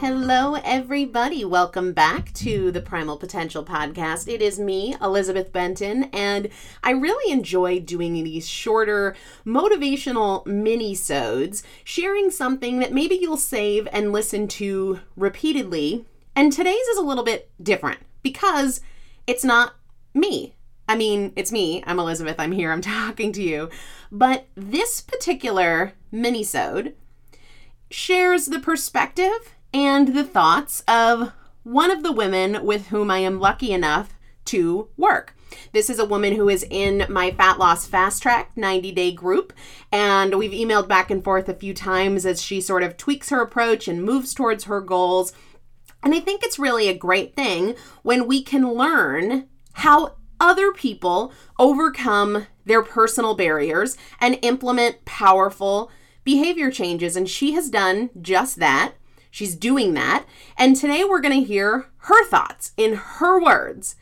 Hello, everybody. Welcome back to the Primal Potential Podcast. It is me, Elizabeth Benton, and I really enjoy doing these shorter motivational mini-sodes, sharing something that maybe you'll save and listen to repeatedly. And today's is a little bit different because it's not me. I mean, it's me. I'm Elizabeth. I'm here. I'm talking to you. But this particular mini-sode shares the perspective and the thoughts of one of the women with whom I am lucky enough to work. This is a woman who is in my fat loss fast track 90 day group, and we've emailed back and forth a few times as she sort of tweaks her approach and moves towards her goals. And I think it's really a great thing when we can learn how other people overcome their personal barriers and implement powerful behavior changes. And she has done just that. She's doing that. And today we're going to hear her thoughts in her words.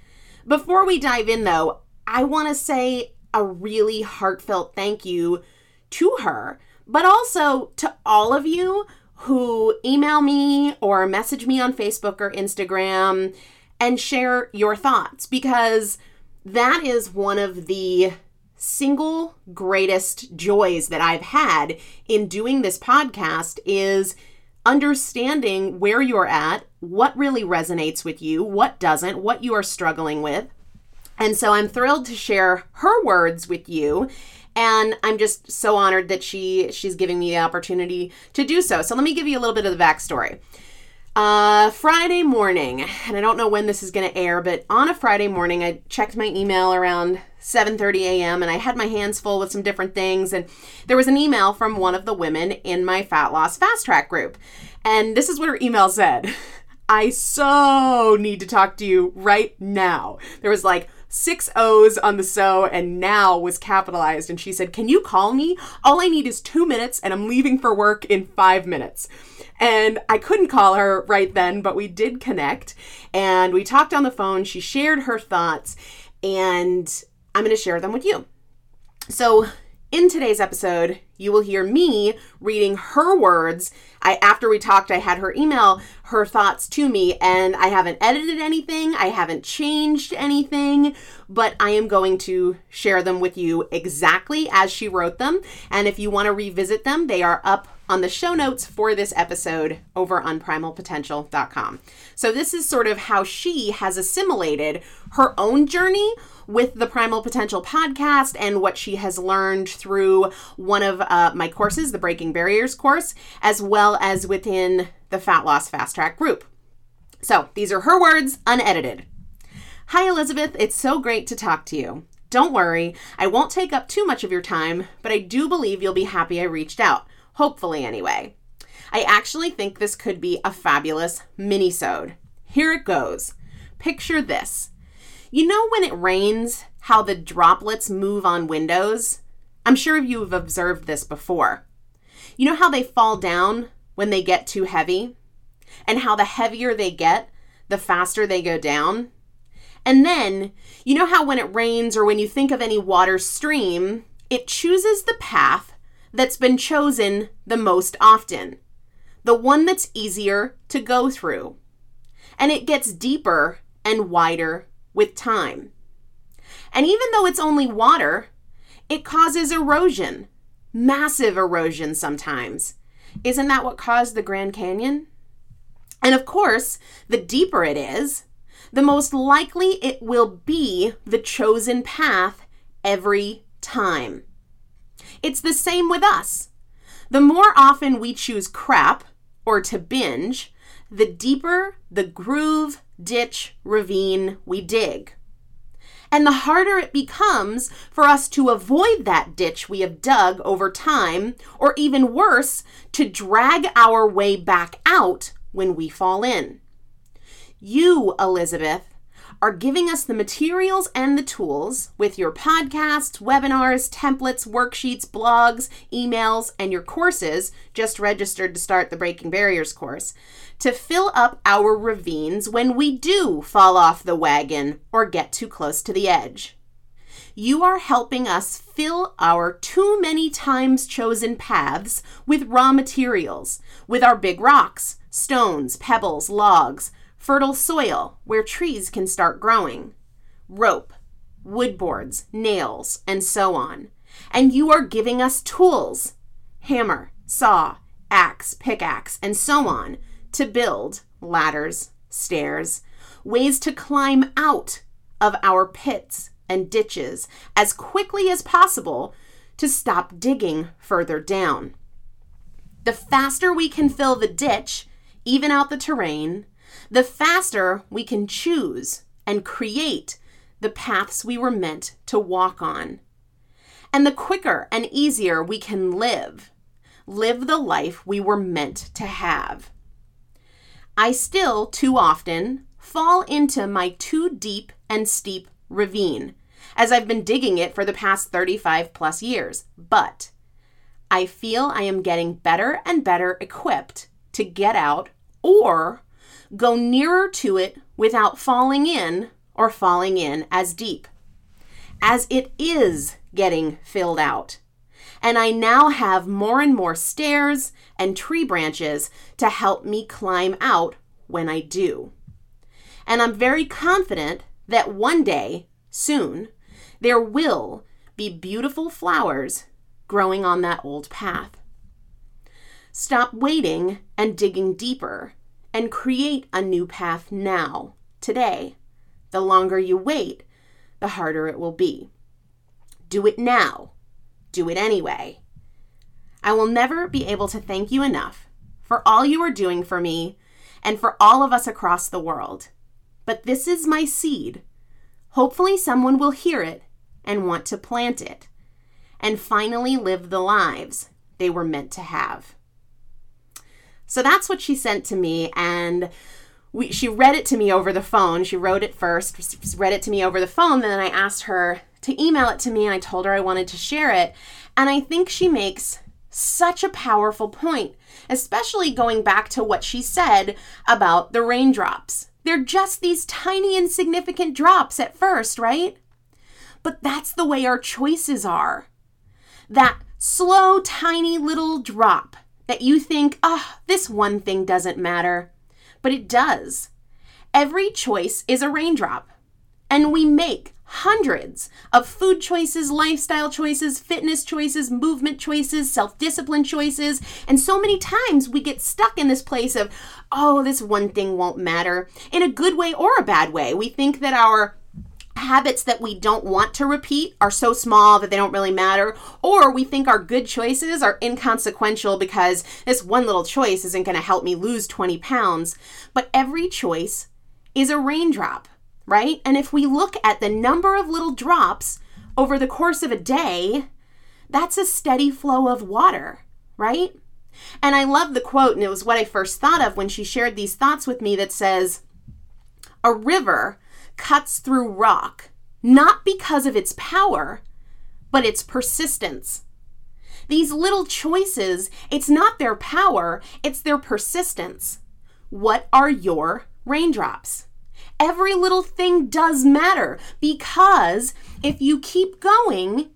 Before we dive in, though, I want to say a really heartfelt thank you to her, but also to all of you who email me or message me on Facebook or Instagram and share your thoughts because that is one of the single greatest joys that I've had in doing this podcast is understanding where you're at, what really resonates with you, what doesn't, what you are struggling with. And so I'm thrilled to share her words with you and I'm just so honored that she she's giving me the opportunity to do so. So let me give you a little bit of the backstory. Uh, Friday morning, and I don't know when this is going to air, but on a Friday morning, I checked my email around 7:30 a.m. and I had my hands full with some different things, and there was an email from one of the women in my fat loss fast track group, and this is what her email said. I so need to talk to you right now. There was like six O's on the so and now was capitalized. And she said, Can you call me? All I need is two minutes and I'm leaving for work in five minutes. And I couldn't call her right then, but we did connect and we talked on the phone. She shared her thoughts and I'm going to share them with you. So, in today's episode, you will hear me reading her words. I after we talked, I had her email her thoughts to me and I haven't edited anything, I haven't changed anything, but I am going to share them with you exactly as she wrote them. And if you want to revisit them, they are up on the show notes for this episode over on primalpotential.com. So this is sort of how she has assimilated her own journey with the Primal Potential podcast and what she has learned through one of uh, my courses, the Breaking Barriers course, as well as within the Fat Loss Fast Track group. So these are her words, unedited. Hi, Elizabeth. It's so great to talk to you. Don't worry, I won't take up too much of your time, but I do believe you'll be happy I reached out. Hopefully, anyway. I actually think this could be a fabulous mini-sode. Here it goes. Picture this. You know when it rains, how the droplets move on windows? I'm sure you have observed this before. You know how they fall down when they get too heavy? And how the heavier they get, the faster they go down? And then, you know how when it rains or when you think of any water stream, it chooses the path that's been chosen the most often, the one that's easier to go through. And it gets deeper and wider with time. And even though it's only water, it causes erosion, massive erosion sometimes. Isn't that what caused the Grand Canyon? And of course, the deeper it is, the most likely it will be the chosen path every time. It's the same with us. The more often we choose crap or to binge, the deeper the groove, ditch, ravine we dig. And the harder it becomes for us to avoid that ditch we have dug over time, or even worse, to drag our way back out when we fall in. You, Elizabeth, are giving us the materials and the tools with your podcasts, webinars, templates, worksheets, blogs, emails, and your courses, just registered to start the Breaking Barriers course, to fill up our ravines when we do fall off the wagon or get too close to the edge. you are helping us fill our too many times chosen paths with raw materials, with our big rocks, stones, pebbles, logs, fertile soil where trees can start growing, rope, wood boards, nails, and so on. And you are giving us tools hammer, saw, axe, pickaxe, and so on to build ladders, stairs, ways to climb out of our pits and ditches as quickly as possible to stop digging further down. The faster we can fill the ditch, even out the terrain, the faster we can choose and create the paths we were meant to walk on. And the quicker and easier we can live, live the life we were meant to have. I still, too often, fall into my too deep and steep ravine, as I've been digging it for the past 35 plus years. But I feel I am getting better and better equipped to get out or go nearer to it without falling in or falling in as deep, as it is getting filled out. And I now have more and more stairs and tree branches to help me climb out when I do. And I'm very confident that one day, soon, there will be beautiful flowers growing on that old path. Stop waiting and digging deeper and create a new path now, today. The longer you wait, the harder it will be. Do it now. Do it anyway. I will never be able to thank you enough for all you are doing for me and for all of us across the world but this is my seed. Hopefully, someone will hear it and want to plant it and finally live the lives they were meant to have. So that's what she sent to me, and we, she read it to me over the phone. She wrote it first, read it to me over the phone, then I asked her to email it to me, and I told her I wanted to share it. And I think she makes such a powerful point, especially going back to what she said about the raindrops. They're just these tiny, insignificant drops at first, right? But that's the way our choices are. That slow, tiny little drop that you think, ah, oh, this one thing doesn't matter. But it does. Every choice is a raindrop. And we make hundreds of food choices, lifestyle choices, fitness choices, movement choices, self discipline choices. And so many times we get stuck in this place of, oh, this one thing won't matter in a good way or a bad way. We think that our habits that we don't want to repeat are so small that they don't really matter, or we think our good choices are inconsequential because this one little choice isn't going to help me lose 20 pounds. But every choice is a raindrop right? And if we look at the number of little drops over the course of a day, that's a steady flow of water, right? And I love the quote, and it was what I first thought of when she shared these thoughts with me that says, A river cuts through rock, not because of its power, but its persistence. These little choices, it's not their power, it's their persistence. What are your raindrops? every little thing does matter because if you keep going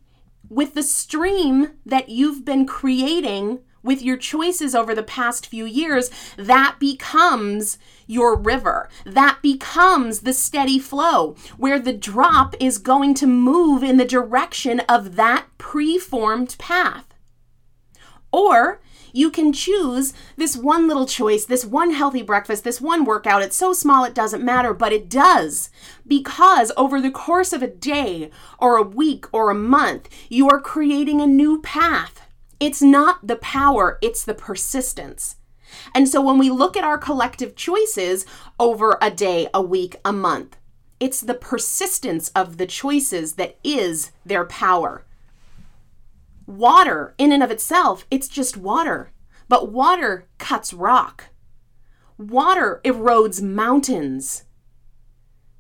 with the stream that you've been creating with your choices over the past few years, that becomes your river. That becomes the steady flow where the drop is going to move in the direction of that preformed path. Or you can choose this one little choice, this one healthy breakfast, this one workout. It's so small it doesn't matter, but it does. Because over the course of a day or a week or a month, you are creating a new path. It's not the power, it's the persistence. And so when we look at our collective choices over a day, a week, a month, it's the persistence of the choices that is their power. Water, in and of itself, it's just water. But water cuts rock. Water erodes mountains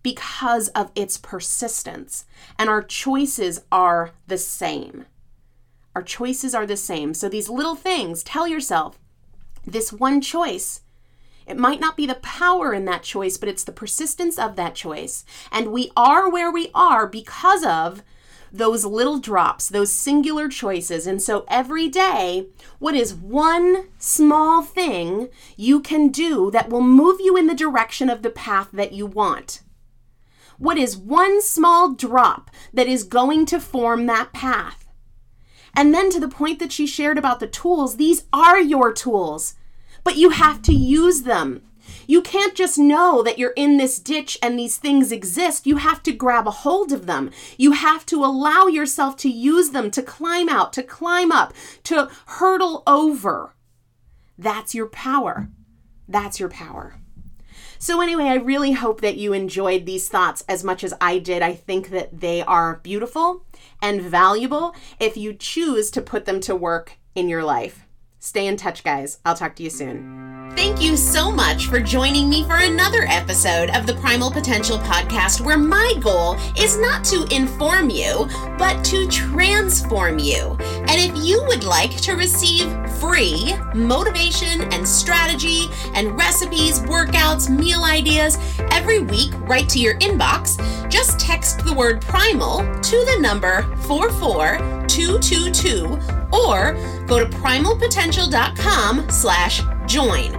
because of its persistence. And our choices are the same. Our choices are the same. So these little things, tell yourself this one choice. It might not be the power in that choice, but it's the persistence of that choice. And we are where we are because of those little drops, those singular choices. And so every day, what is one small thing you can do that will move you in the direction of the path that you want? What is one small drop that is going to form that path? And then to the point that she shared about the tools, these are your tools, but you have to use them. You can't just know that you're in this ditch and these things exist. You have to grab a hold of them. You have to allow yourself to use them to climb out, to climb up, to hurdle over. That's your power. That's your power. So, anyway, I really hope that you enjoyed these thoughts as much as I did. I think that they are beautiful and valuable if you choose to put them to work in your life. Stay in touch, guys. I'll talk to you soon. Thank you so much for joining me for another episode of the Primal Potential Podcast, where my goal is not to inform you, but to transform you. And if you would like to receive free motivation and strategy and recipes, workouts, meal ideas every week right to your inbox, just text the word primal to the number 44222 or go to primalpotential.com slash join.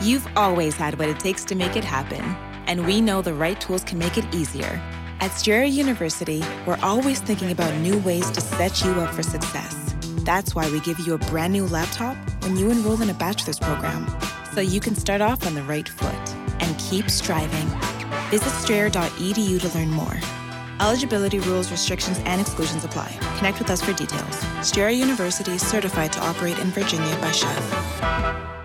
You've always had what it takes to make it happen, and we know the right tools can make it easier. At Strayer University, we're always thinking about new ways to set you up for success. That's why we give you a brand new laptop when you enroll in a bachelor's program, so you can start off on the right foot and keep striving. Visit strayer.edu to learn more. Eligibility rules, restrictions, and exclusions apply. Connect with us for details. Strayer University is certified to operate in Virginia by SCHEV.